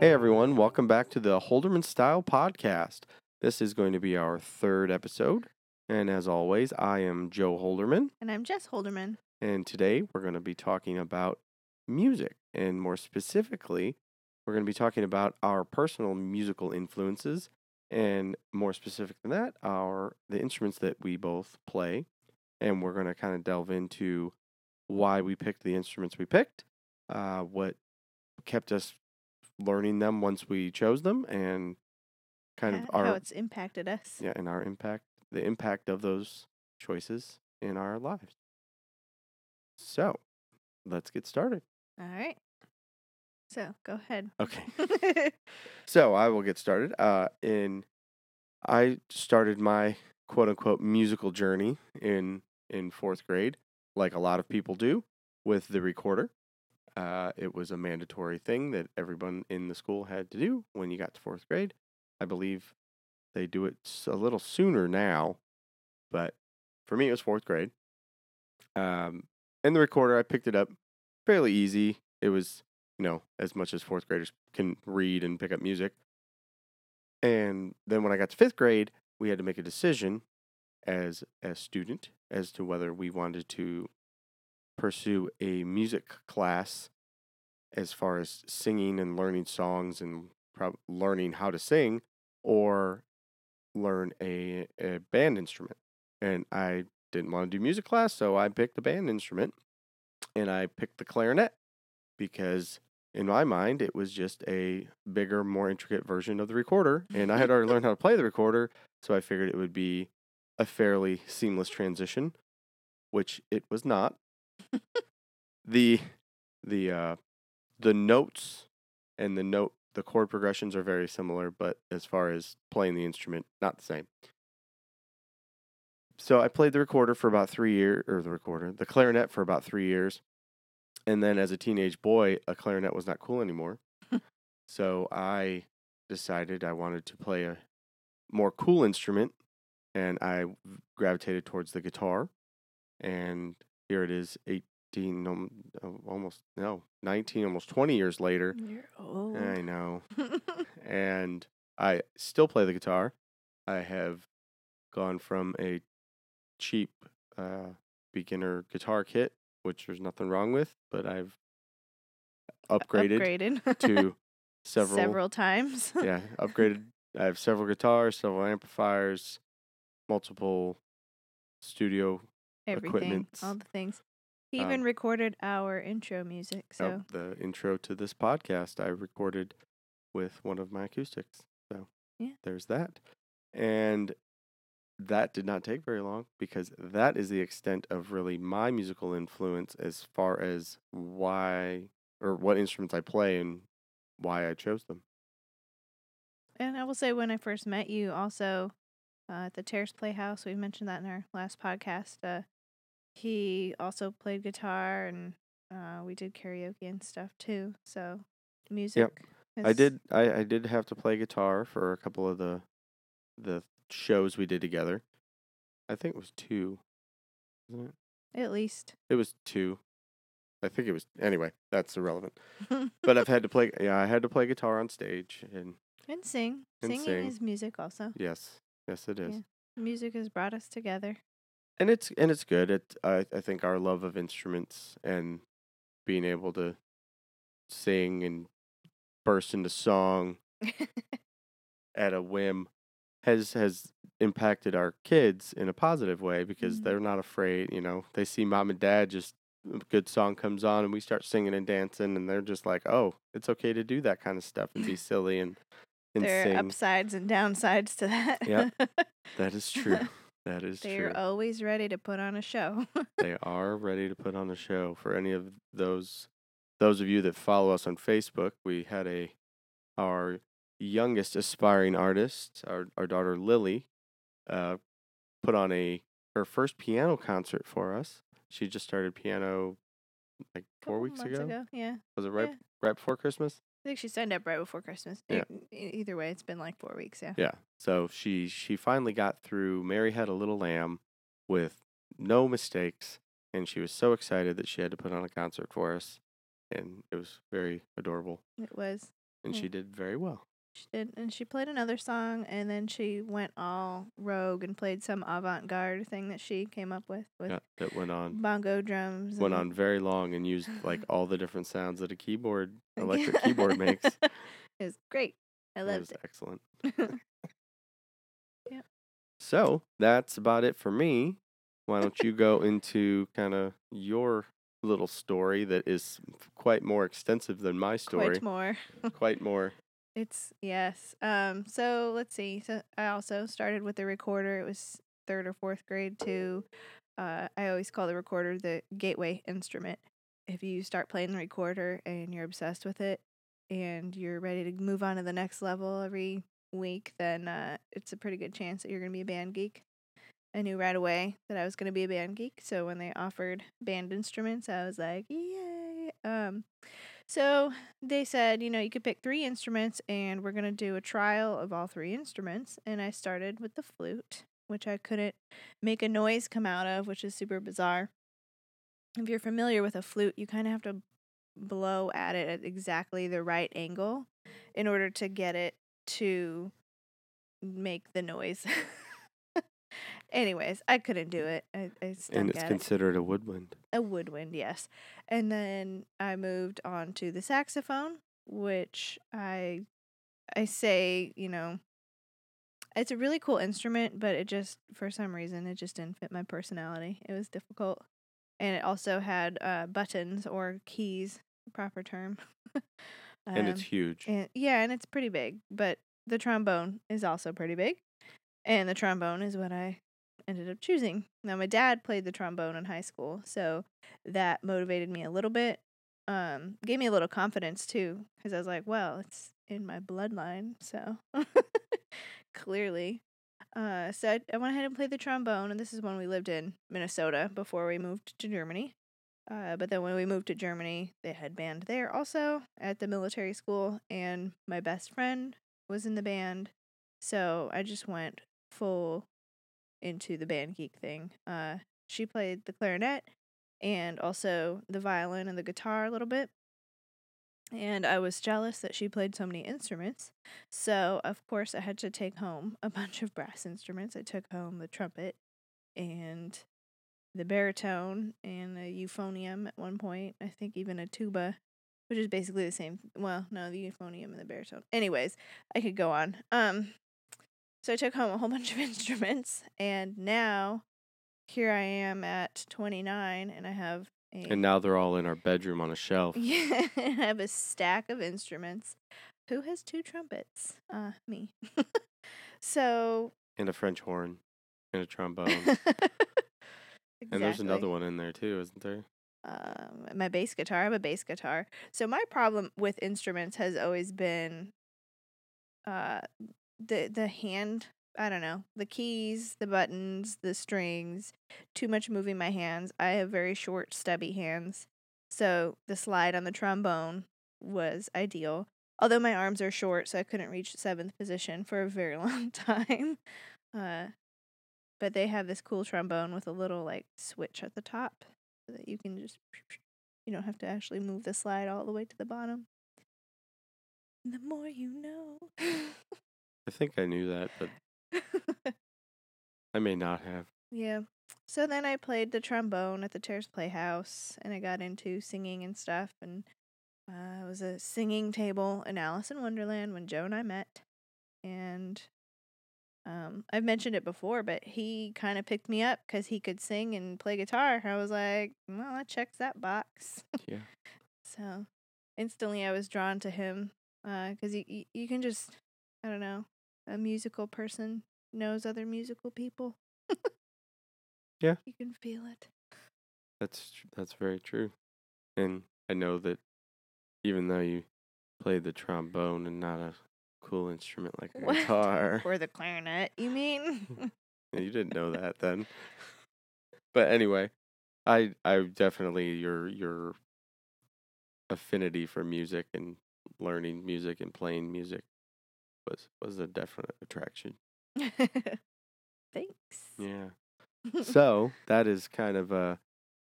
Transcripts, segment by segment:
Hey everyone, welcome back to the Holderman Style Podcast. This is going to be our third episode. And as always, I am Joe Holderman. And I'm Jess Holderman. And today we're going to be talking about music. And more specifically, we're going to be talking about our personal musical influences. And more specific than that, our the instruments that we both play. And we're going to kind of delve into why we picked the instruments we picked, uh, what kept us learning them once we chose them, and kind of Yeah, our how it's impacted us. yeah, and our impact, the impact of those choices in our lives. So, let's get started. All right. So go ahead. Okay. So I will get started. Uh, in I started my quote unquote musical journey in in fourth grade, like a lot of people do, with the recorder. Uh, it was a mandatory thing that everyone in the school had to do when you got to fourth grade. I believe they do it a little sooner now, but for me it was fourth grade. Um, and the recorder I picked it up fairly easy. It was you know, as much as fourth graders can read and pick up music. And then when I got to fifth grade, we had to make a decision as a student as to whether we wanted to pursue a music class as far as singing and learning songs and prob- learning how to sing or learn a, a band instrument. And I didn't want to do music class, so I picked a band instrument and I picked the clarinet because in my mind it was just a bigger, more intricate version of the recorder. And I had already learned how to play the recorder, so I figured it would be a fairly seamless transition, which it was not. the the uh the notes and the note the chord progressions are very similar, but as far as playing the instrument, not the same. So I played the recorder for about three years, or the recorder, the clarinet for about three years. And then as a teenage boy, a clarinet was not cool anymore. so I decided I wanted to play a more cool instrument, and I gravitated towards the guitar. And here it is, 18, um, uh, almost, no, 19, almost 20 years later. You're old. I know. and I still play the guitar. I have gone from a cheap uh, beginner guitar kit, which there's nothing wrong with, but I've upgraded, Upgraded to several, several times. yeah, upgraded. I have several guitars, several amplifiers, multiple studio Everything. equipments. All the things. He Um, even recorded our intro music. Oh, So the intro to this podcast I recorded with one of my acoustics. So Yeah. there's that. And that did not take very long because that is the extent of really my musical influence as far as why or what instruments I play and why I chose them. and I will say when I first met you also uh, at the Terrace Playhouse, we mentioned that in our last podcast. Uh, he also played guitar and uh, we did karaoke and stuff too. So music. I is- did I, I did have to play guitar for a couple of the the shows we did together. I think it was two. Wasn't it? at least. It was two. I think it was anyway. That's irrelevant. But I've had to play. Yeah, I had to play guitar on stage, and And sing. And Singing sing. is music also. yes, yes, it is. Yeah. Music has brought us together. And it's and it's good. It I I think our love of instruments and being able to sing and burst into song at a whim has has impacted our kids in a positive way because Mhm. they're not afraid. You know, they see mom and dad just a good song comes on and we start singing and dancing and they're just like, oh, it's okay to do that kind of stuff and be silly and and there sing. are upsides and downsides to that. yeah, That is true. That is They're true. always ready to put on a show. they are ready to put on a show for any of those those of you that follow us on Facebook. We had a our youngest aspiring artist, our our daughter Lily, uh, put on a her first piano concert for us. She just started piano like four weeks months ago. Yeah. Was it right Yeah. right before Christmas? I think she signed up right before Christmas. Yeah. Either way, it's been like four weeks. Yeah. Yeah. So she she finally got through Mary Had a Little Lamb with no mistakes and she was so excited that she had to put on a concert for us and it was very adorable. It was. and Yeah. she did very well. She did, and she played another song, and then she went all rogue and played some avant-garde thing that she came up with with Yeah, that went on bongo drums. went on very long and used like all the different sounds that a keyboard electric keyboard makes. it was great. I loved It was it. excellent. yeah. So that's about it for me. Why don't you go into kind of your little story that is quite more extensive than my story? Quite more. Quite more. It's yes. Um. So let's see. So I also started with the recorder. It was third or fourth grade too. Uh, I always call the recorder the gateway instrument. If you start playing the recorder and you're obsessed with it, and you're ready to move on to the next level every week, then uh, it's a pretty good chance that you're gonna be a band geek. I knew right away that I was gonna be a band geek. So when they offered band instruments, I was like, yay. Um. So they said, you know, you could pick three instruments and we're going to do a trial of all three instruments. And I started with the flute, which I couldn't make a noise come out of, which is super bizarre. If you're familiar with a flute, you kind of have to blow at it at exactly the right angle in order to get it to make the noise. Anyways, I couldn't do it. I, I and it's at it considered a woodwind. a woodwind, yes. And then I moved on to the saxophone, which I I say, you know, it's a really cool instrument, but it just for some reason it just didn't fit my personality. It was difficult. And it also had uh, buttons or keys, proper term. and it's Um, huge. and yeah, and it's pretty big, but the trombone is also pretty big. And the trombone is what I ended up choosing. Now my dad played the trombone in high school, so that motivated me a little bit. Um gave me a little confidence too cuz I was like, well, it's in my bloodline, so clearly. Uh so I, I went ahead and played the trombone and this is when we lived in Minnesota before we moved to Germany. Uh, but then when we moved to Germany, they had band there also at the military school, and my best friend was in the band. So I just went full into the band geek thing. Uh, she played the clarinet and also the violin and the guitar a little bit. And I was jealous that she played so many instruments. So, of course, I had to take home a bunch of brass instruments. I took home the trumpet and the baritone and a euphonium at one point. I think even a tuba, which is basically the same. Well, no, the euphonium and the baritone. Anyways, I could go on. Um, so I took home a whole bunch of instruments, and now here I am at 29, and I have a And now they're all in our bedroom on a shelf. yeah, I have a stack of instruments. Who has two trumpets? Uh, me. so And a French horn. And a trombone. And there's another one in there too, isn't there? um, my bass guitar. I have a bass guitar. So my problem with instruments has always been uh the the hand I don't know, the keys, the buttons, the strings, too much moving my hands. I have very short, stubby hands. So the slide on the trombone was ideal. Although my arms are short, so I couldn't reach seventh position for a very long time. Uh, but they have this cool trombone with a little like switch at the top so that you can just you don't have to actually move the slide all the way to the bottom. The more you know. I think I knew that, but I may not have. yeah. So then I played the trombone at the Terrace Playhouse and I got into singing and stuff and uh, it was a singing table in Alice in Wonderland when Joe and I met. And um, I've mentioned it before, but he kind of picked me up because he could sing and play guitar. I was like, well, that checks that box. Yeah. So instantly I was drawn to him because you, you, you can just, I don't know, a musical person knows other musical people. Yeah. You can feel it. That's that's very true. And I know that even though you play the trombone and not a cool instrument like What? guitar, Or the clarinet, you mean? You didn't know that then. But anyway, I I definitely your your affinity for music and learning music and playing music was was a definite attraction. Thanks. Yeah. so that is kind of a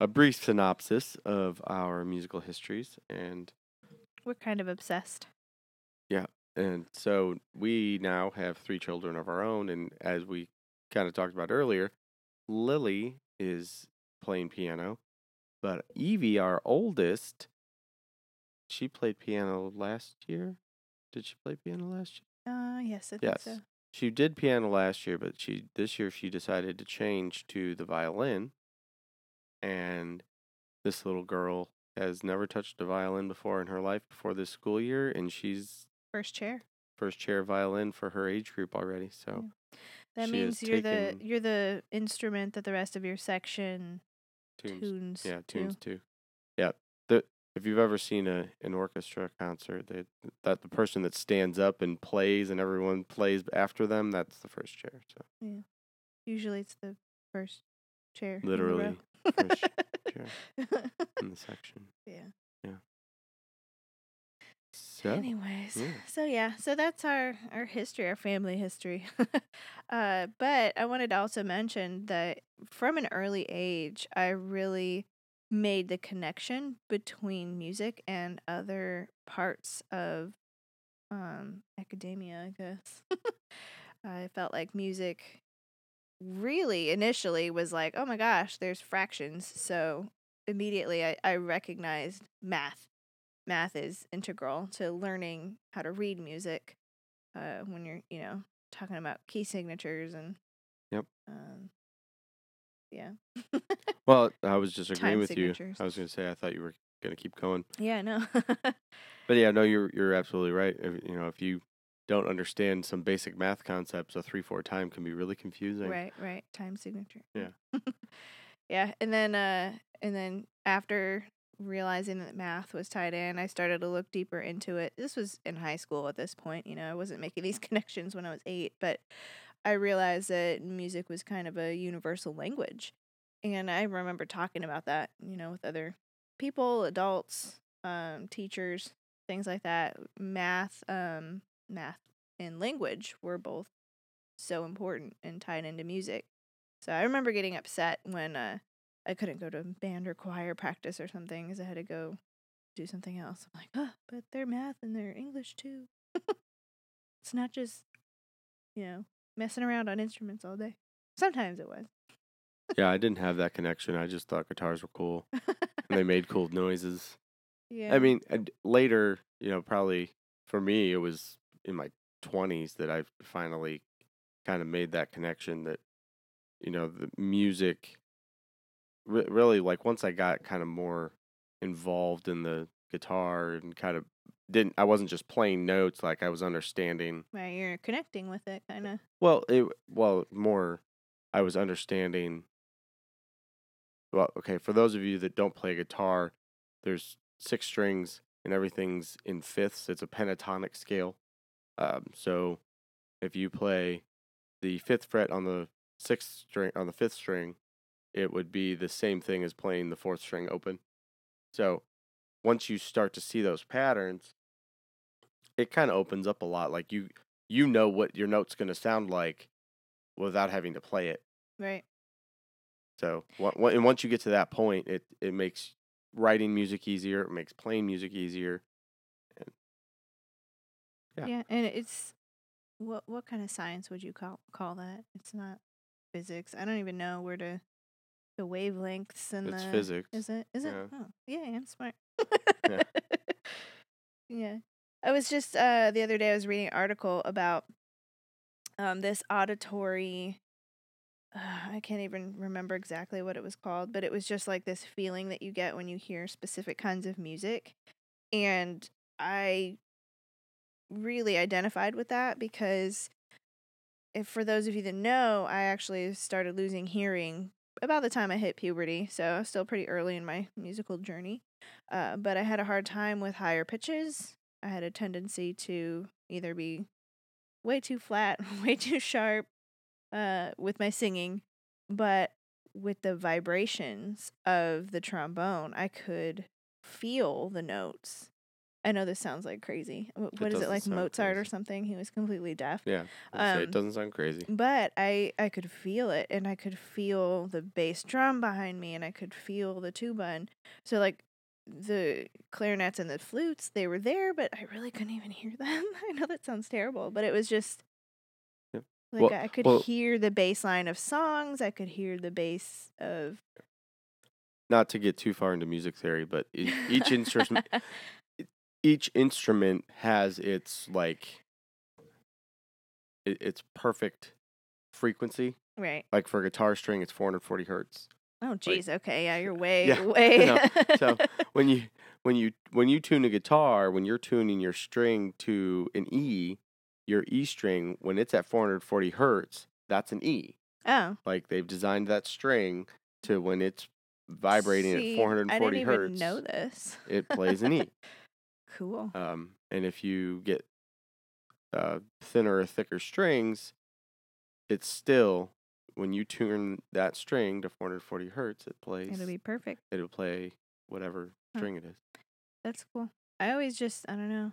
a brief synopsis of our musical histories and We're kind of obsessed. Yeah, and so we now have three children of our own. And as we kind of talked about earlier, Lily is playing piano, but Evie, our oldest, she played piano last year. Did she play piano last year? Uh, yes, I think Yes. so. She did piano last year, but she this year she decided to change to the violin. And this little girl has never touched a violin before in her life before this school year, and she's First chair. first chair violin for her age group already. So That means you're the you're the instrument that the rest of your section tunes, tunes. yeah, to. tunes too. Yeah, if you've ever seen a an orchestra concert, they, that the person that stands up and plays and everyone plays after them, that's the first chair. So Usually it's the first chair. Literally, first chair in the section. Yeah. Yeah. So Anyways, yeah. so yeah, so that's our our history, our family history. uh, but I wanted to also mention that from an early age, I really made the connection between music and other parts of um academia, I guess. I felt like music really initially was like, oh my gosh, there's fractions. So immediately I, I recognized math math is integral to learning how to read music uh, when you're you know talking about key signatures and Yep. um, yeah well, I was just agreeing Time with you. I was going to say I thought you were going to keep going, yeah no but yeah, no, you're you're absolutely right. If, you know, if you don't understand some basic math concepts, a three four time can be really confusing. right right time signature Yeah. yeah and then uh and then after realizing that math was tied in i started to look deeper into it this was in high school at this point you know i wasn't making these connections when i was eight but i realized that music was kind of a universal language and i remember talking about that you know with other people adults um, teachers things like that math um, math and language were both so important and tied into music so I remember getting upset when uh, I couldn't go to band or choir practice or something because I had to go do something else. I'm like, oh, but they're math and they're English too. it's not just, you know, messing around on instruments all day. Sometimes it was. Yeah, I didn't have that connection. I just thought guitars were cool and they made cool noises. yeah. I mean, uh, and later, you know, probably for me, it was in my 20s that I finally kind of made that connection that, you know, the music re- really, like, once I got kind of more involved in the guitar and kind of didn't, I wasn't just playing notes, like, I was understanding, right, you're connecting with it, kind of. well, it, well, more, I was understanding. Well, okay, for those of you that don't play guitar, there's six strings and everything's in fifths. It's a pentatonic scale. Um, so if you play the fifth fret on the sixth string on the fifth string, it would be the same thing as playing the fourth string open. So once you start to see those patterns, it kind of opens up a lot. Like you you know what your note's going to sound like without having to play it. Right. So, and once you get to that point, it it makes writing music easier. It makes playing music easier. Yeah. Yeah. and it's what what kind of science would you call call that? It's not physics. I don't even know where to the wavelengths and It's the physics. Is it? Is it? Yeah. Oh, yeah, I'm smart. Yeah. yeah. I was just uh the other day I was reading an article about um this auditory uh, I can't even remember exactly what it was called, but it was just like this feeling that you get when you hear specific kinds of music. And I really identified with that because if for those of you that know, I actually started losing hearing about the time I hit puberty, so still pretty early in my musical journey. Uh, but I had a hard time with higher pitches. I had a tendency to either be way too flat, way too sharp uh, with my singing, but with the vibrations of the trombone, I could feel the notes. I know this sounds like crazy. Wh- What is it like Mozart or something? He was completely deaf. Yeah, Um, it doesn't sound crazy. But I I could feel it and I could feel the bass drum behind me and I could feel the tuba and so like the clarinets and the flutes, they were there, but I really couldn't even hear them. I know that sounds terrible, but it was just Yep. like Well- I could well- hear the bass line of songs. I could hear the bass of Not to get too far into music theory, but each instrument each instrument has its like it, its perfect frequency. right. Like for a guitar string, it's 440 hertz. Oh, geez. Okay. Yeah, you're way, Yeah, way. no, so when you when you when you tune a guitar, when you're tuning your string to an E, your E string when it's at 440 hertz, that's an E. oh, Like they've designed that string to when it's vibrating see, at 440 I didn't hertz, even know this. it plays an E. Cool. Um, and if you get uh, thinner or thicker strings, it's still when you tune that string to 440 hertz, it plays. It'll be perfect. it'll play whatever Huh. string it is. That's cool. I always just, I don't know.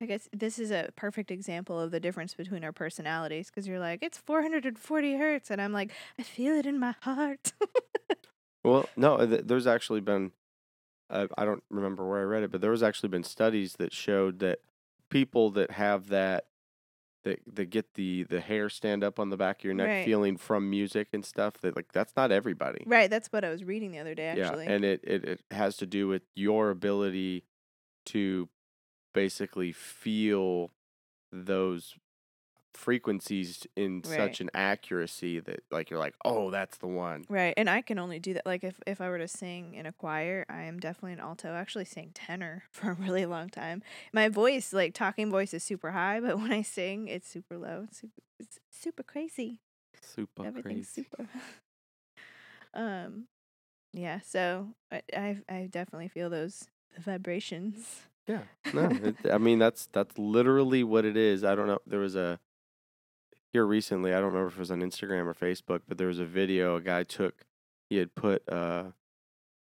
I guess this is a perfect example of the difference between our personalities because you're like, it's 440 hertz. And I'm like, I feel it in my heart. Well, no, th- there's actually been, uh, I don't remember where I read it, but there was actually been studies that showed that people that have that, that, that get the, the hair stand up on the back of your neck Right. feeling from music and stuff, that like that's not everybody. right. That's what I was reading the other day, actually. Yeah, and it, it, it has to do with your ability to basically feel those frequencies in Right. such an accuracy that like you're like, oh, that's the one. Right, and I can only do that. Like if if I were to sing in a choir, I am definitely an alto. I actually sang tenor for a really long time. My voice, like talking voice, is super high, but when I sing, it's super low. It's super, it's super crazy. Super Everything's crazy. super. um, yeah. So I I I definitely feel those vibrations. Yeah, no, it, I mean that's that's literally what it is. I don't know. There was a here recently. I don't remember if it was on Instagram or Facebook, but there was a video a guy took. He had put uh,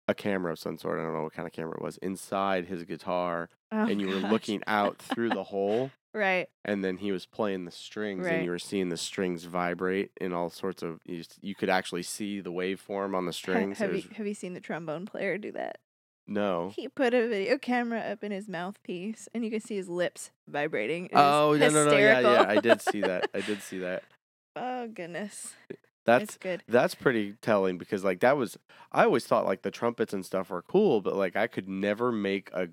a camera of some sort. I don't know what kind of camera it was inside his guitar, Oh, and you were looking out through the hole, Right. and then he was playing the strings, Right. and you were seeing the strings vibrate in all sorts of. You, you could actually see the waveform on the strings. have It you have you seen the trombone player do that? No. He put a video camera up in his mouthpiece, and you can see his lips vibrating. It Oh no no no yeah yeah. I did see that I did see that. oh goodness, That's it's good. That's pretty telling because like that was I always thought like the trumpets and stuff were cool, but like I could never make a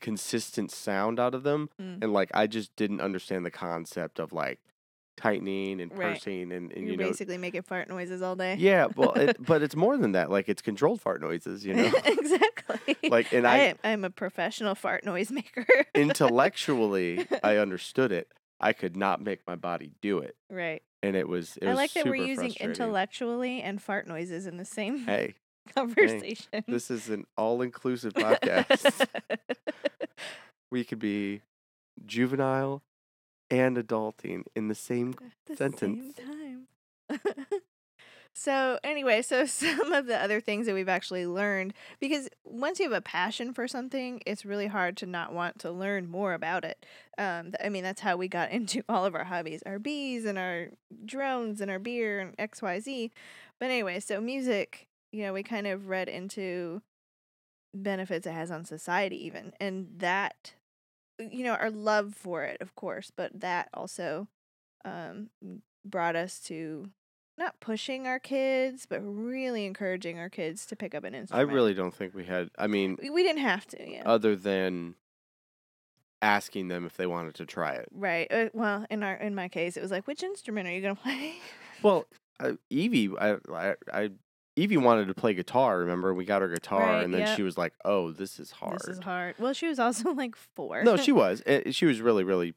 consistent sound out of them. Mm. And like I just didn't understand the concept of like tightening and Right. pursing and, and You're you know basically making fart noises all day. Yeah, well it, but it's more than that. Like it's controlled fart noises, you know. exactly. like and I, I am, I'm a professional fart noise maker. intellectually I understood it. I could not make my body do it. right. And it was it I was like that we're using intellectually and fart noises in the same Hey, conversation. this is an all-inclusive podcast. we could be juvenile and adulting in the same the sentence. same time. so anyway, so some of the other things that we've actually learned because once you have a passion for something, it's really hard to not want to learn more about it. Um, I mean, that's how we got into all of our hobbies, our bees and our drones and our beer and X Y Z. But anyway, so music, you know, we kind of read into benefits it has on society even and that you know our love for it of course but that also um brought us to not pushing our kids but really encouraging our kids to pick up an instrument. I really don't think we had I mean we, we didn't have to yeah. other than asking them if they wanted to try it. right uh, well in our in my case it was like which instrument are you gonna play? Well, uh, Evie I, I I Evie wanted to play guitar, remember? We got her guitar Right, and then yep. she was like, "Oh, this is hard." this is hard well she was also like four No, she was. Eh, She was really really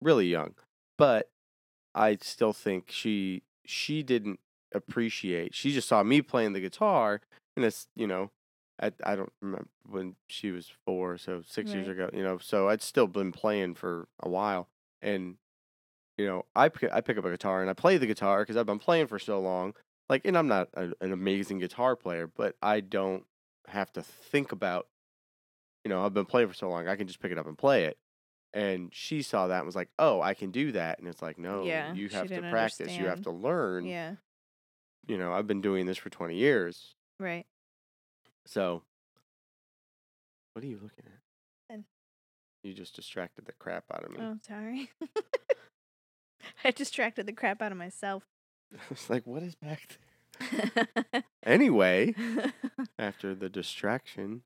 really young. But I still think she she didn't appreciate. She just saw me playing the guitar and it's, you know, I I don't remember when she was 4, so 6 years ago, you know. So I'd still been playing for a while and you know, I pick, I pick up a guitar and I play the guitar cuz I've been playing for so long. Like and I'm not a, an amazing guitar player, but I don't have to think about you know, I've been playing for so long, I can just pick it up and play it. And she saw that and was like, "Oh, I can do that." And it's like, "No, Yeah, you have to practice. You have to learn. yeah You know, I've been doing this for 20 years." right So, What are you looking at? You just distracted the crap out of me. Oh, sorry. I distracted the crap out of myself. it's like, what is back there? Anyway, after the distraction.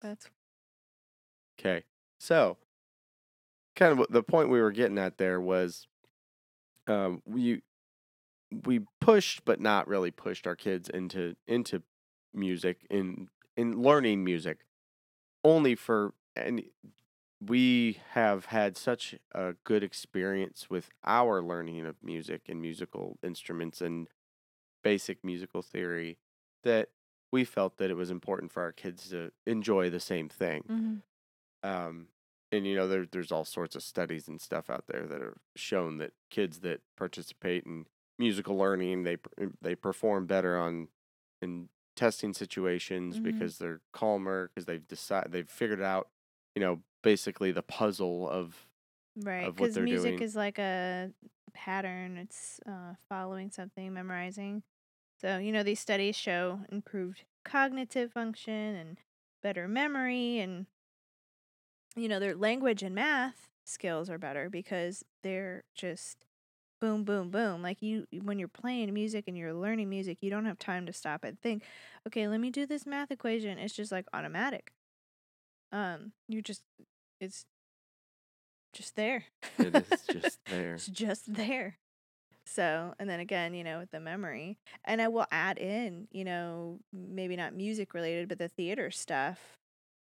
That's Okay. So, kind of the point we were getting at there was um, we we pushed but not really pushed our kids into into music in in learning music only for and we have had such a good experience with our learning of music and musical instruments and basic musical theory that we felt that it was important for our kids to enjoy the same thing Mhm. um, and you know there, there's all sorts of studies and stuff out there that are shown that kids that participate in musical learning they they perform better on in testing situations Mhm. because they're calmer because they've decided they've figured out you know basically the puzzle of right. Because music doing. is like a pattern. It's uh, following something, memorizing. So you know these studies show improved cognitive function and better memory, and you know their language and math skills are better because they're just boom, boom, boom. Like you, when you're playing music and you're learning music, you don't have time to stop and think, okay, let me do this math equation. It's just like automatic. Um, you just, it's just there. it is just there it's just there. So, and then again, you know, with the memory, and I will add in, you know, maybe not music related, but the theater stuff,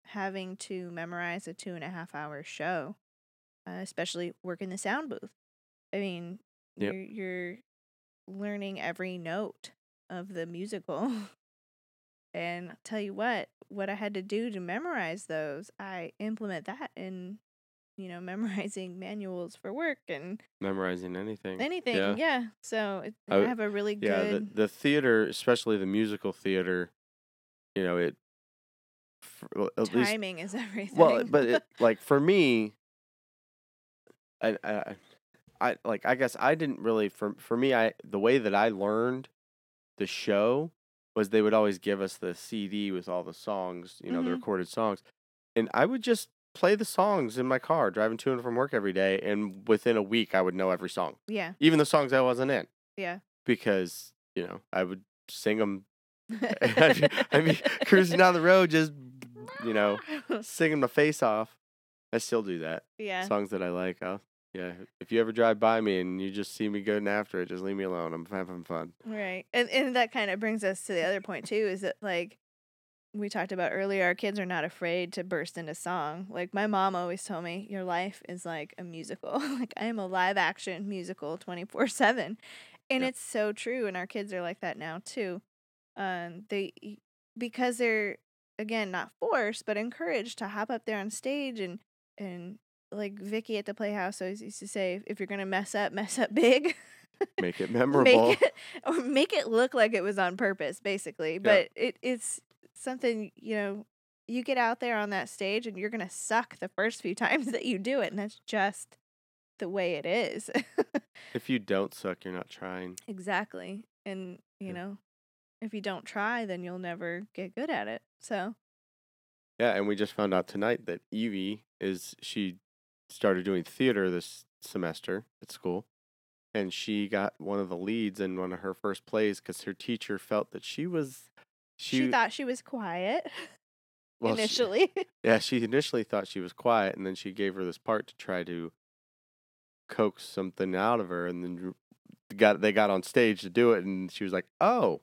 having to memorize a two and a half hour show, uh, especially working the sound booth. I mean, Yep. you're, you're learning every note of the musical. and I'll tell you what, what I had to do to memorize those, I implement that in, you know, memorizing manuals for work and memorizing anything anything. yeah Yeah. So it, I I, have a really yeah the, good. the theater especially the musical theater you know it f- well, at least timing is everything. Well, but it, like for me, I, I, I like I guess I didn't really for for me I the way that I learned the show was they would always give us the CD with all the songs, you know, the Mhm. recorded songs, and I would just play the songs in my car driving to and from work every day, and within a week I would know every song, yeah. even the songs I wasn't in, Yeah. because you know I would sing them. I mean, I mean, cruising down the road, just you know, singing my face off. I still do that. yeah. Songs that I like. I'll, yeah. If you ever drive by me and you just see me going after it, just leave me alone. I'm having fun. Right. And and that kind of brings us to the other point too is that like we talked about earlier our kids are not afraid to burst into song. Like my mom always told me your life is like a musical. like I am a live action musical 24/7. And Yep. it's so true and our kids are like that now too. Um they because they're again not forced but encouraged to hop up there on stage and and like Vicky at the Playhouse always used to say if you're going to mess up, mess up big. Make it memorable. make it or make it look like it was on purpose basically but it, it's something you know you get out there on that stage and you're gonna suck the first few times that you do it and that's just the way it is if you don't suck, you're not trying. exactly and you Yeah. know if you don't try then you'll never get good at it so Yeah, and we just found out tonight that Evie is she started doing theater this semester at school, and she got one of the leads in one of her first plays because her teacher felt that she was she, thought she was quiet well, she- initially. Yeah, she initially thought she was quiet, and then she gave her this part to try to coax something out of her, and then got they got on stage to do it, and she was like, "Oh,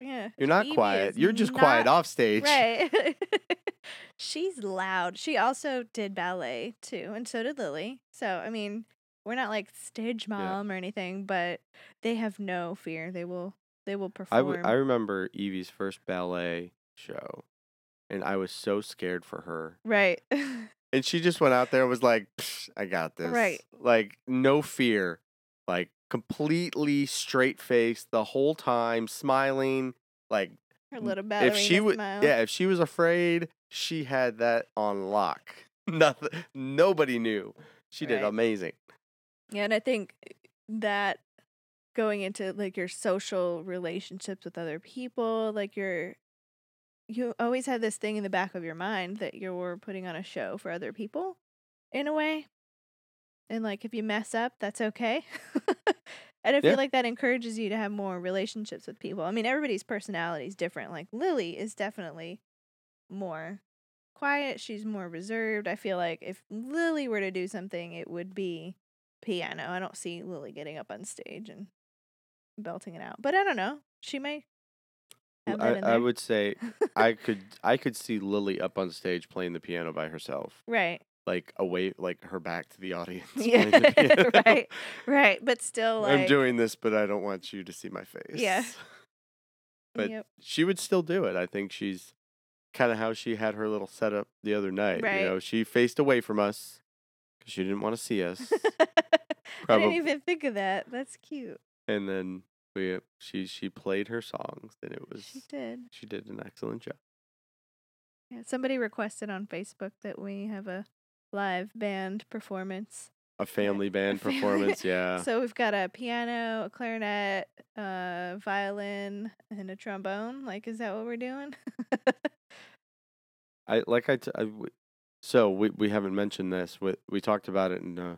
yeah you're not quiet. is You're just quiet not- off stage." Right. She's loud. She also did ballet too, and so did Lily. So, I mean, we're not like stage mom or anything, but they have no fear. They will they will I, perform. w- I remember Evie's first ballet show, and I was so scared for her, right. and she just went out there and was like, "Psh, "I got this." Right. Like no fear, like completely straight faced the whole time, smiling, like Her little if she would yeah if she was afraid she had that on lock nothing nobody knew she did Right. amazing Yeah, and I think eh, that going into like your social relationships with other people, like your you always have this thing in the back of your mind that you're putting on a show for other people in a way. And like if you mess up, that's okay. and I feel Yeah. like that encourages you to have more relationships with people. I mean, everybody's personality is different. Like Lily is definitely more quiet, she's more reserved. I feel like if Lily were to do something, it would be piano. I don't see Lily getting up on stage and belting it out. But I don't know. She may I, I would say I could I could see Lily up on stage playing the piano by herself, right. Like away, like her back to the audience. Yeah. right. Right. But still like I'm doing this, but I don't want you to see my face. Yeah. but Yep. she would still do it. I think she's kind of how she had her little setup the other night. Right. You know, she faced away from us because she didn't want to see us, I didn't even think of that. That's cute. and then we she she played her songs, and it was She did. she did an excellent job. Yeah, somebody requested on Facebook that we have a live band performance. A family band performance, yeah. So we've got a piano, a clarinet, a violin, and a trombone. Like, is that what we're doing? I like I, t- I w- so we we haven't mentioned this. We we talked about it in uh,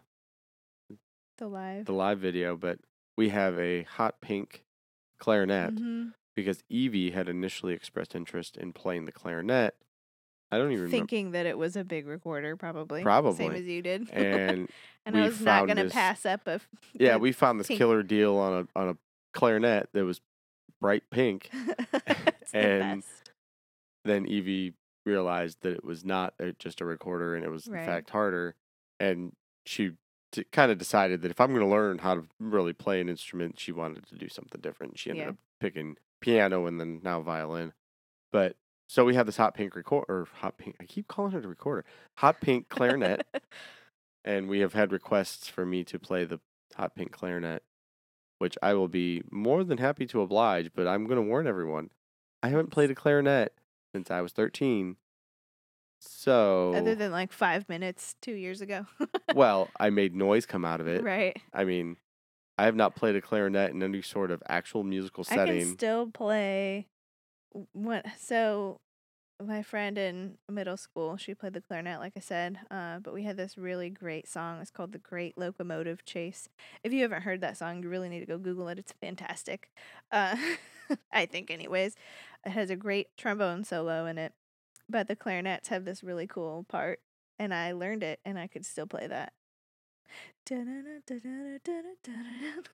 the live. the live video, but we have a hot pink clarinet Mhm. because Evie had initially expressed interest in playing the clarinet. I don't even remember. Thinking that it was a big recorder, probably. Probably same as you did. And and I was not going to pass up a. yeah, we found this killer deal on a on a clarinet that was bright pink. the and best. then Evie realized that it was not a, just a recorder and it was Right. in fact harder. And she t- kind of decided that if I'm going to learn how to really play an instrument, she wanted to do something different. She ended Yeah. up picking piano and then now violin. But so we have this hot pink record or hot pink. I keep calling it a recorder. Hot pink clarinet, and we have had requests for me to play the hot pink clarinet, which I will be more than happy to oblige. But I'm going to warn everyone: I haven't played a clarinet since I was 13. So, Other than like five minutes two years ago. well, I made noise come out of it. right. I mean, I have not played a clarinet in any sort of actual musical I setting. can still play. What? So, my friend in middle school, she played the clarinet, like I said. Uh, but we had this really great song. It's called "The Great Locomotive Chase." If you haven't heard that song, you really need to go Google it. It's fantastic. Uh, I think, anyways, it has a great trombone solo in it. But the clarinets have this really cool part, and I learned it, and I could still play that.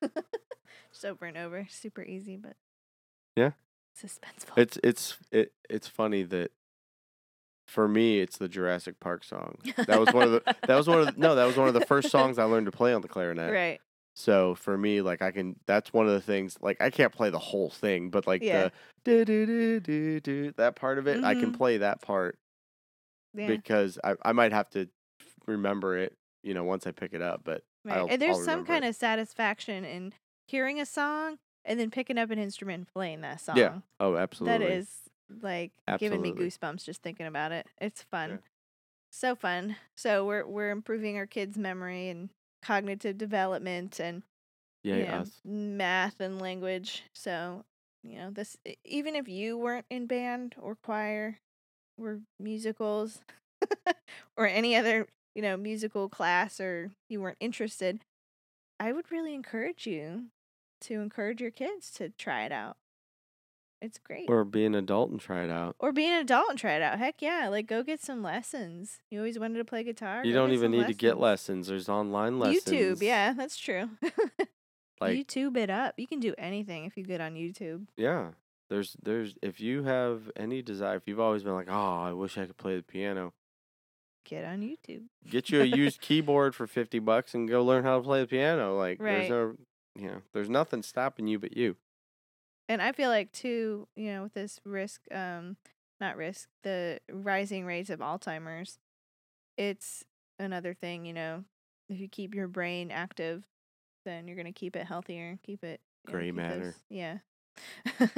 Just over and over, super easy, but Yeah. Suspenseful. It's it's it it's funny that for me it's the Jurassic Park song. That was one of the that was one of the, no that was one of the first songs I learned to play on the clarinet. right. So for me, like I can that's one of the things like I can't play the whole thing, but like Yeah. the do do do do do that part of it, I can Mhm. play that part Yeah. because I I might have to remember it, you know, once I pick it up. But right. I'll- and there's I'll some kind it. of satisfaction in hearing a song and then picking up an instrument and playing that song. yeah, oh absolutely, That is like giving me goosebumps just thinking about it. It's fun. Yeah. So fun. So we're we're improving our kids' memory and cognitive development and yeah, you know, us. math and language. So, you know, this even if you weren't in band or choir or musicals or any other, you know, musical class or you weren't interested, I would really encourage you to encourage your kids to try it out. It's great. Or be an adult and try it out. Or be an adult and try it out. Heck yeah, like go get some lessons. You always wanted to play guitar. You don't even need to get lessons. There's online lessons. YouTube, yeah, that's true. Like YouTube it up. You can do anything if you get on YouTube. yeah. There's there's if you have any desire, if you've always been like, oh, I wish I could play the piano, Get on YouTube. get you a used keyboard for fifty bucks and go learn how to play the piano. Like Right. there's no, you know, there's nothing stopping you but you. And I feel like too, you know, with this risk, um, not risk, the rising rates of Alzheimer's, it's another thing, you know, if you keep your brain active, then you're gonna keep it healthier, keep it you know, Gray matter. those- yeah.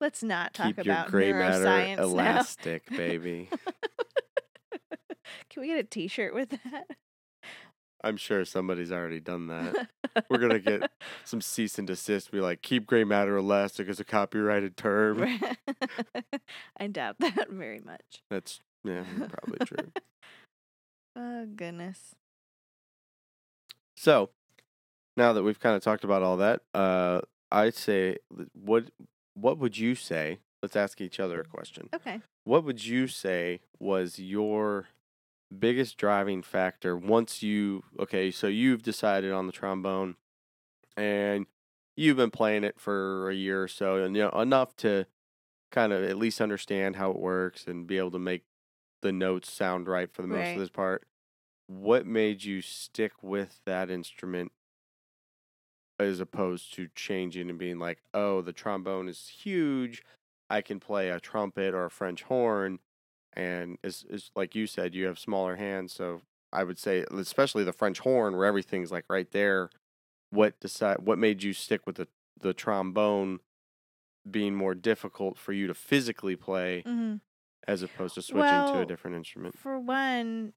Let's not talk Keep your about gray matter neuroscience now. elastic, baby. Can we get a T-shirt with that? I'm sure somebody's already done that. We're gonna get some cease and desist. Be like, keep gray matter elastic as a copyrighted term. I doubt that very much. That's yeah, probably true. Oh goodness. So, now that we've kind of talked about all that, uh, I say, what what would you say? Let's ask each other a question. Okay. What would you say was your biggest driving factor once you okay? So you've decided on the trombone, and you've been playing it for a year or so, and you know enough to kind of at least understand how it works and be able to make the notes sound right for the most Right. of this part. What made you stick with that instrument as opposed to changing and being like, oh, the trombone is huge. I can play a trumpet or a French horn. And it's, it's like you said, you have smaller hands. So I would say, especially the French horn where everything's like right there. What decide, what made you stick with the, the trombone being more difficult for you to physically play hmm as opposed to switching to a different instrument? For one,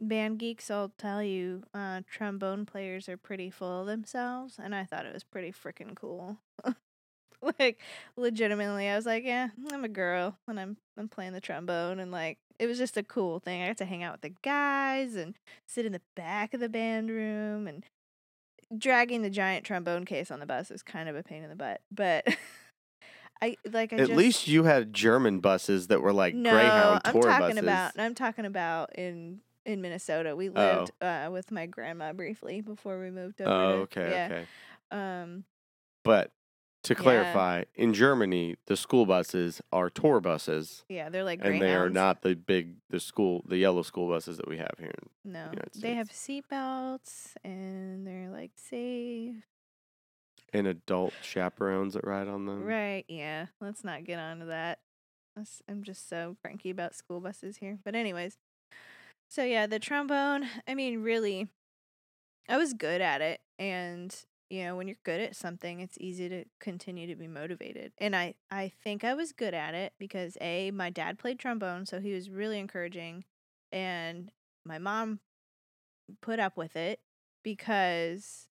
band geeks I'll tell you uh, trombone players are pretty full of themselves, and I thought it was pretty freaking cool. like legitimately, I was like, yeah, I'm a girl and I'm I'm playing the trombone, and like it was just a cool thing. I got to hang out with the guys and sit in the back of the band room, and dragging the giant trombone case on the bus is kind of a pain in the butt, but. I like I At just, least you had German buses that were like no, Greyhound I'm talking buses. about I'm talking about in in Minnesota. We Oh. lived uh, with my grandma briefly before we moved over. Oh, to- okay, yeah. okay. Um, But to Yeah. clarify, in Germany, the school buses are tour buses, yeah, they're like and they are not the big the school the yellow school buses that we have here. No, United they have seatbelts and they're like safe. And adult chaperones that ride on them. Right? Yeah. Let's not get onto that. I'm just so cranky about school buses here. But anyways, so yeah, the trombone. I mean, really, I was good at it, and you know, when you're good at something, it's easy to continue to be motivated. And I, I think I was good at it because a my dad played trombone, so he was really encouraging, and my mom put up with it because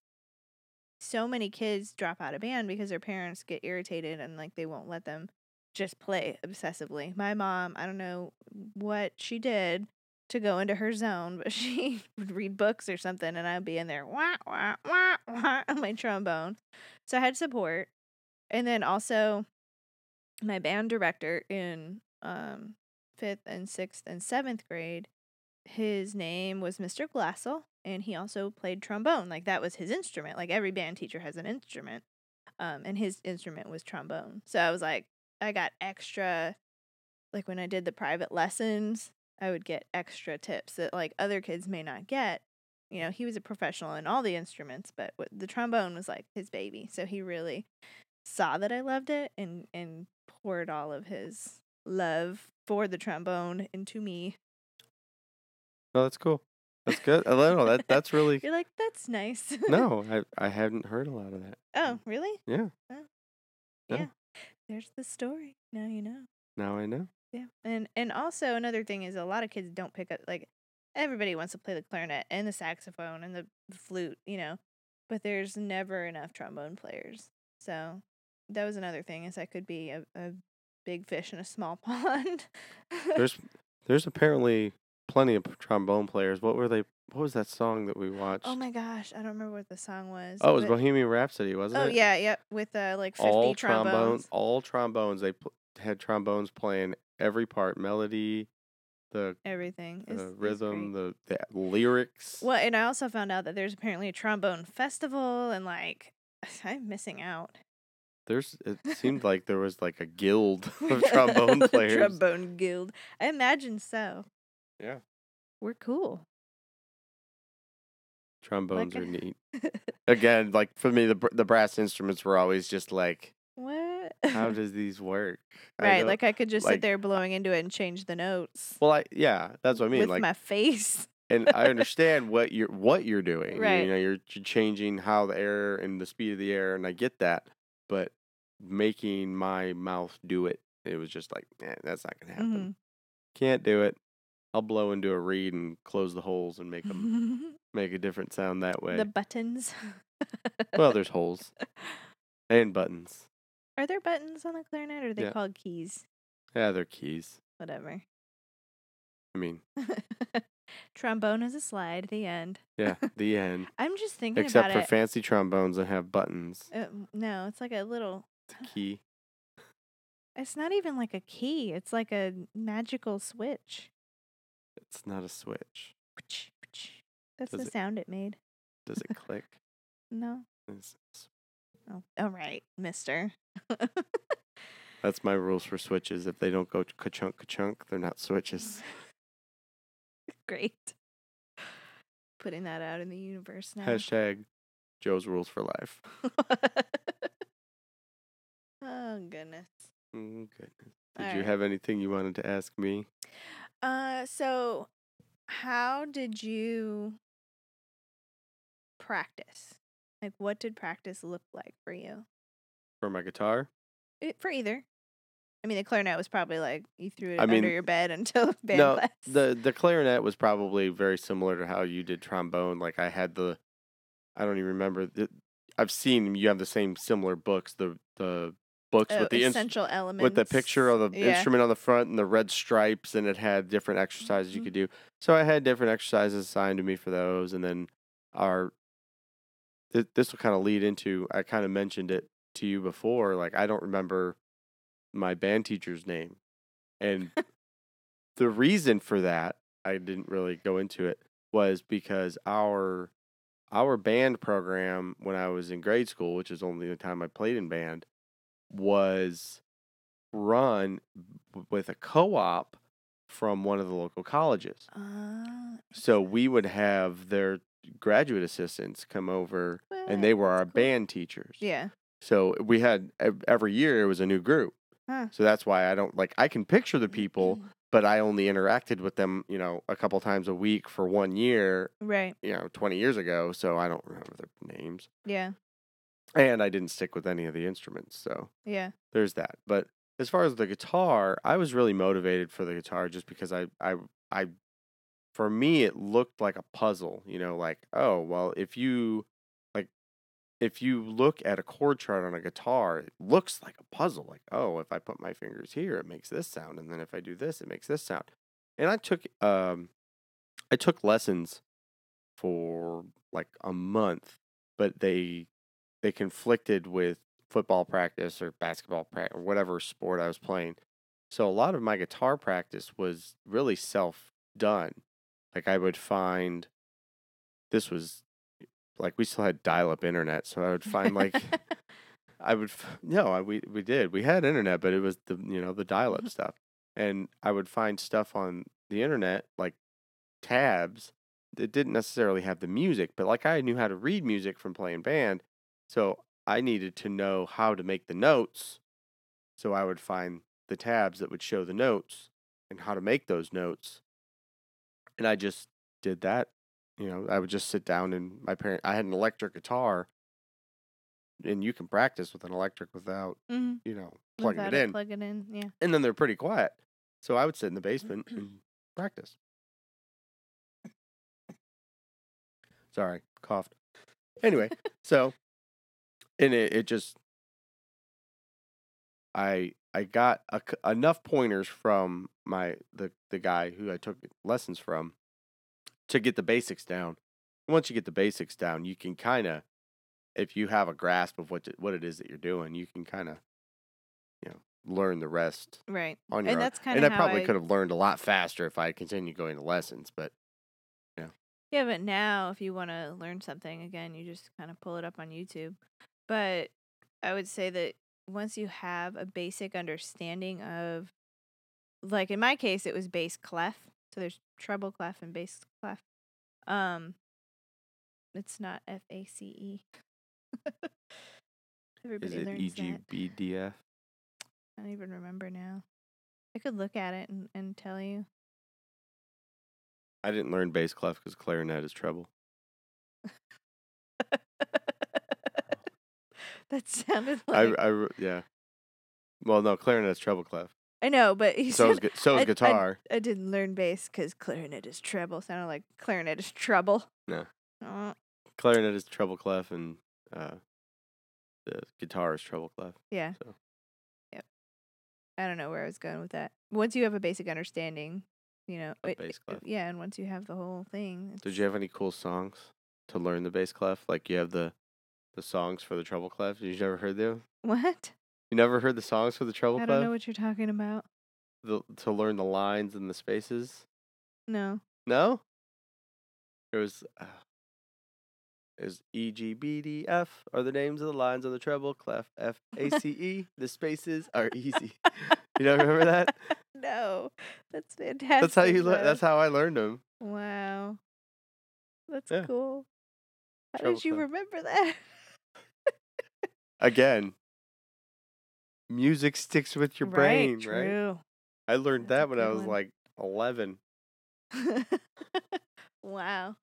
so many kids drop out of band because their parents get irritated and like they won't let them just play obsessively. My mom, I don't know what she did to go into her zone, but she would read books or something and I'd be in there wah wah wah wah on my trombone. So I had support. And then also my band director in um fifth and sixth and seventh grade, his name was Mr. Glassell, and he also played trombone. Like that was his instrument. Like every band teacher has an instrument. Um, and his instrument was trombone. So I was like, I got extra like when I did the private lessons, I would get extra tips that like other kids may not get. You know, he was a professional in all the instruments, but the trombone was like his baby. So he really saw that I loved it and and poured all of his love for the trombone into me. Oh, that's cool. That's good. I don't know. That that's really You're like, that's nice. no. I I hadn't heard a lot of that. oh, mm. really? Yeah. Oh. No. Yeah. There's the story. Now you know. Now I know. Yeah. And and also another thing is a lot of kids don't pick up like everybody wants to play the clarinet and the saxophone and the flute, you know. But there's never enough trombone players. So that was another thing is I could be a, a big fish in a small pond. There's there's apparently plenty of trombone players. What were they? What was that song that we watched? Oh my gosh, I don't remember what the song was. Oh, it was but- Bohemian Rhapsody, wasn't Oh it? Oh yeah, yeah, with uh, like fifty all trombones. trombones, all trombones. They pl- had trombones playing every part, melody, the, Everything. the rhythm, the, the lyrics. Well, and I also found out that there's apparently a trombone festival, and like I'm missing out. There's it seemed like there was like a guild of trombone players. trombone guild. I imagine so. Yeah. We're cool. Trombones Like- are neat. Again, like for me, the the brass instruments were always just like, what? how does these work? Right, don't- like I could just like- sit there blowing into it and change the notes well, I yeah, that's what I mean. with like, my face. and I understand what you're what you're doing. You- Right. You know, you're changing how the air and the speed of the air, and I get that. But making my mouth do it, it was just like, eh, that's not gonna happen. Mhm. Can't do it. I'll blow into a reed and close the holes and make them Mm-hmm. make a different sound that way. the buttons. Well, there's holes and buttons. Are there buttons on the clarinet or are they Yeah. called keys? Yeah, they're keys. Whatever. I mean, Trombone is a slide, the end. yeah, the end. I'm just thinking Except about for it. fancy trombones that have buttons. Uh, no, it's like a little. It's a key. It's not even like a key. It's like a magical switch. It's not a switch. That's Does the it- sound it made. Does it click? No. It's- Oh, all right, Mister. That's my rules for switches. If they don't go ka-chunk ka-chunk, they're not switches. Great. Putting that out in the universe now. Hashtag Joe's rules for life. oh goodness. Mm, goodness. Did All you right. have anything you wanted to ask me? Uh, so how did you practice? Like, what did practice look like for you? For my guitar? It, for either. I mean, the clarinet was probably like you threw it I under mean, your bed until band no, class. the the clarinet was probably very similar to how you did trombone. Like I had the, I don't even remember. The, I've seen you have the same similar books. The the books Oh, with the essential elements with the picture of the Yeah. instrument on the front and the red stripes, and it had different exercises you Mhm. could do. So I had different exercises assigned to me for those, and then our. Th- this will kind of lead into. I kind of mentioned it to you before. Like I don't remember my band teacher's name, and the reason for that I didn't really go into it was because our our band program when I was in grade school, which is only the time I played in band, was run with a co-op from one of the local colleges. Ah, So we would have their graduate assistants come over and they were our cool. band teachers. Yeah. So we had every year it was a new group. Huh. So that's why I don't like I can picture the Mm-hmm. people, but I only interacted with them, you know, a couple times a week for one year, Right. you know, 20 years ago, so I don't remember their names. Yeah. And I didn't stick with any of the instruments, so Yeah. there's that. But as far as the guitar, I was really motivated for the guitar just because I I I for me it looked like a puzzle, you know, like, oh, well, if you like if you look at a chord chart on a guitar, it looks like a puzzle. Like, oh, if I put my fingers here, it makes this sound, and then if I do this, it makes this sound. And I took um I took lessons for like a month, but they they conflicted with football practice or basketball practice or whatever sport I was playing. So a lot of my guitar practice was really self done. Like I would find this was like we still had dial up internet, so I would find like I would no, I, we we did. We had internet, but it was the you know the dial up mm-hmm. stuff, and I would find stuff on the internet like tabs that didn't necessarily have the music, but like I knew how to read music from playing band, so I needed to know how to make the notes. So I would find the tabs that would show the notes and how to make those notes, and I just did that. You know, I would just sit down and my parent. I had an electric guitar, and you can practice with an electric without hmm you know plugging Without it in, Plug it in. Yeah. and then they're pretty quiet. So I would sit in the basement and practice. Sorry, coughed. Anyway, so and it, it just I I got a enough pointers from my the the guy who I took lessons from to get the basics down. Once you get the basics down, you can kind of if you have a grasp of what it- what it is that you're doing, you can kind of you know learn the rest Right. on your And own. that's kind of and I probably I could have learned a lot faster if I continued going to lessons. But yeah. Yeah, but now if you want to learn something again, you just kind of pull it up on YouTube. But I would say that once you have a basic understanding of like in my case it was bass clef. So there's treble clef and bass clef. Um it's not F A C E. is Everybody it E learns that. EGBDF? I don't even remember now. I could look at it and, and tell you. I didn't learn bass clef because clarinet is treble. that sounded like. I, I, I, yeah. Well, no, clarinet is treble clef. I know, but he So is said gu- so is I- I- guitar. I didn't learn bass because clarinet is treble. Sounded like clarinet is trouble. No. Uh, Clarinet is treble clef, and uh, the guitar is treble clef. Yeah. So. Yep. I don't know where I was going with that. Once you have a basic understanding, you know, it- bass it- clef. yeah, and once you have the whole thing, Did you have any cool songs to learn the bass clef? Like you have the the songs for the treble clef. You never heard them? what? You never heard the songs for the treble I clef? don't know what you're talking about. the, to learn the lines and the spaces. No. No. It was. Uh, is E G B D F are the names of the lines on the treble clef. F A C E. The spaces are easy. You don't remember that? no. That's fantastic. That's how you. Le- that's how I learned them. Wow. That's Yeah. cool. How Treble did you clef. remember that? Again. Music sticks with your brain, right? I learned That's that when I was one. like eleven. wow.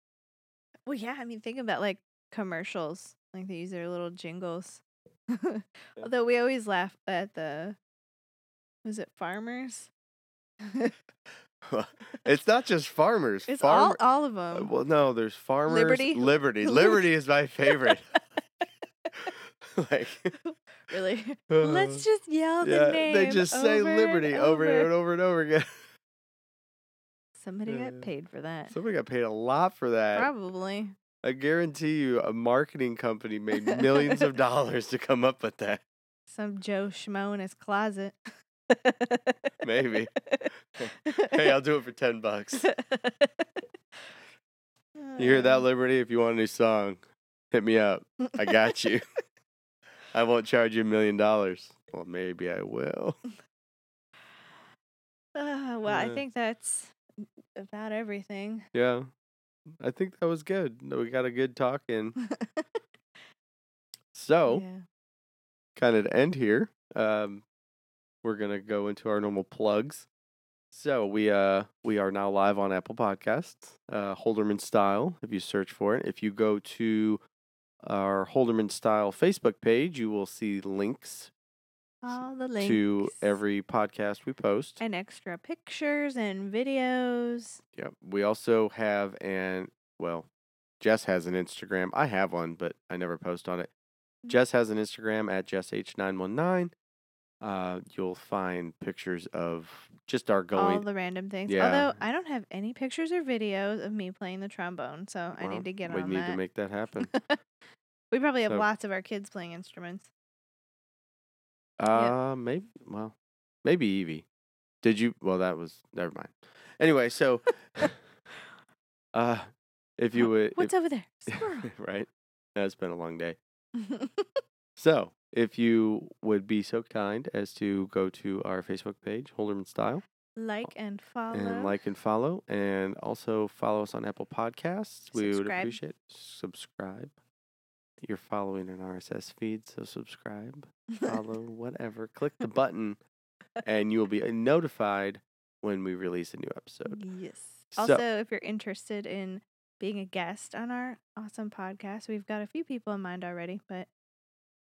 Well, yeah. I mean, think about like commercials. Like they use their little jingles. Although we always laugh at the, was it farmers? it's not just farmers. it's Farm- all all of them. Well, no, there's farmers. Liberty? Liberty. Liberty is my favorite. like, really. uh, Let's just yell the yeah, name. they just say liberty and over over. and over and over again. Somebody Yeah. got paid for that. Somebody got paid a lot for that. Probably. I guarantee you, a marketing company made millions of dollars to come up with that. Some Joe Schmo in his closet. Maybe. Hey, I'll do it for ten bucks. You hear that, Liberty? If you want a new song, hit me up. I got you. I won't charge you a million dollars. Well, maybe I will. Uh, well, I think that's about everything. Yeah. I think that was good. We got a good talk in. So, yeah. kind of to end here, um, we're gonna go into our normal plugs. So we uh we are now live on Apple Podcasts, uh, Holderman Style. If you search for it, if you go to our Holderman Style Facebook page, you will see links All the links to every podcast we post. and extra pictures and videos. Yep. We also have an well, Jess has an Instagram. I have one, but I never post on it. Mm. Jess has an Instagram at JessH919. Uh, you'll find pictures of just our going. all the random things. Yeah. Although I don't have any pictures or videos of me playing the trombone, so I need to get on that. we need to make that happen. we probably have So- lots of our kids playing instruments. uh, maybe. Well, maybe Evie. Did you? Well, that was never mind. Anyway, so, uh, if you would, What's if- over there? Squirrel. right? That's been a long day. So, if you would be so kind as to go to our Facebook page, Holderman Style, like and follow. and like and follow, and also follow us on Apple Podcasts. We would Subscribe. appreciate subscribe. You're following an RSS feed, so subscribe, follow, whatever. Click the button, and you will be uh, notified when we release a new episode. Yes. So- Also, if you're interested in being a guest on our awesome podcast, we've got a few people in mind already. But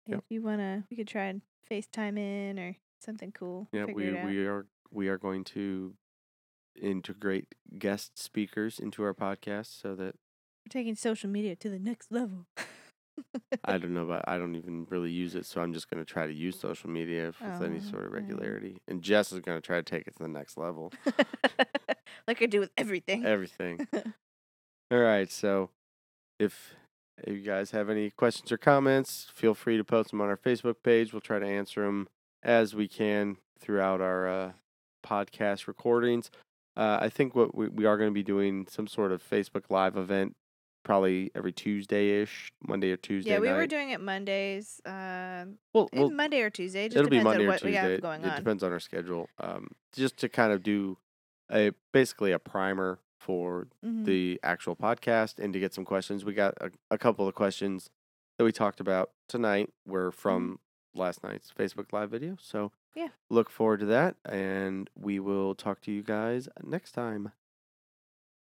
Yep. if you wanna, we could try and FaceTime in or something cool. Yeah, we we are we are going to integrate guest speakers into our podcast so that We're taking social media to the next level. I don't know but I don't even really use it, so I'm just gonna try to use social media f- with any Oh, sort of regularity. And Jess is gonna try to take it to the next level. like I do with everything. Everything. All right, so if if you guys have any questions or comments, feel free to post them on our Facebook page. We'll try to answer them as we can throughout our uh, podcast recordings. Uh, I think what we, we are going to be doing some sort of Facebook Live event, probably every Tuesday ish, Monday or Tuesday. yeah, we were doing it Mondays. Um, Well, well Monday or Tuesday. It just it'll be Monday on or what we Tuesday. have going it on. depends on our schedule. Um, just to kind of do a basically a primer for Mhm. the actual podcast and to get some questions. We got a, a couple of questions that we talked about tonight were from last night's Facebook Live video. So Yeah. look forward to that, and we will talk to you guys next time.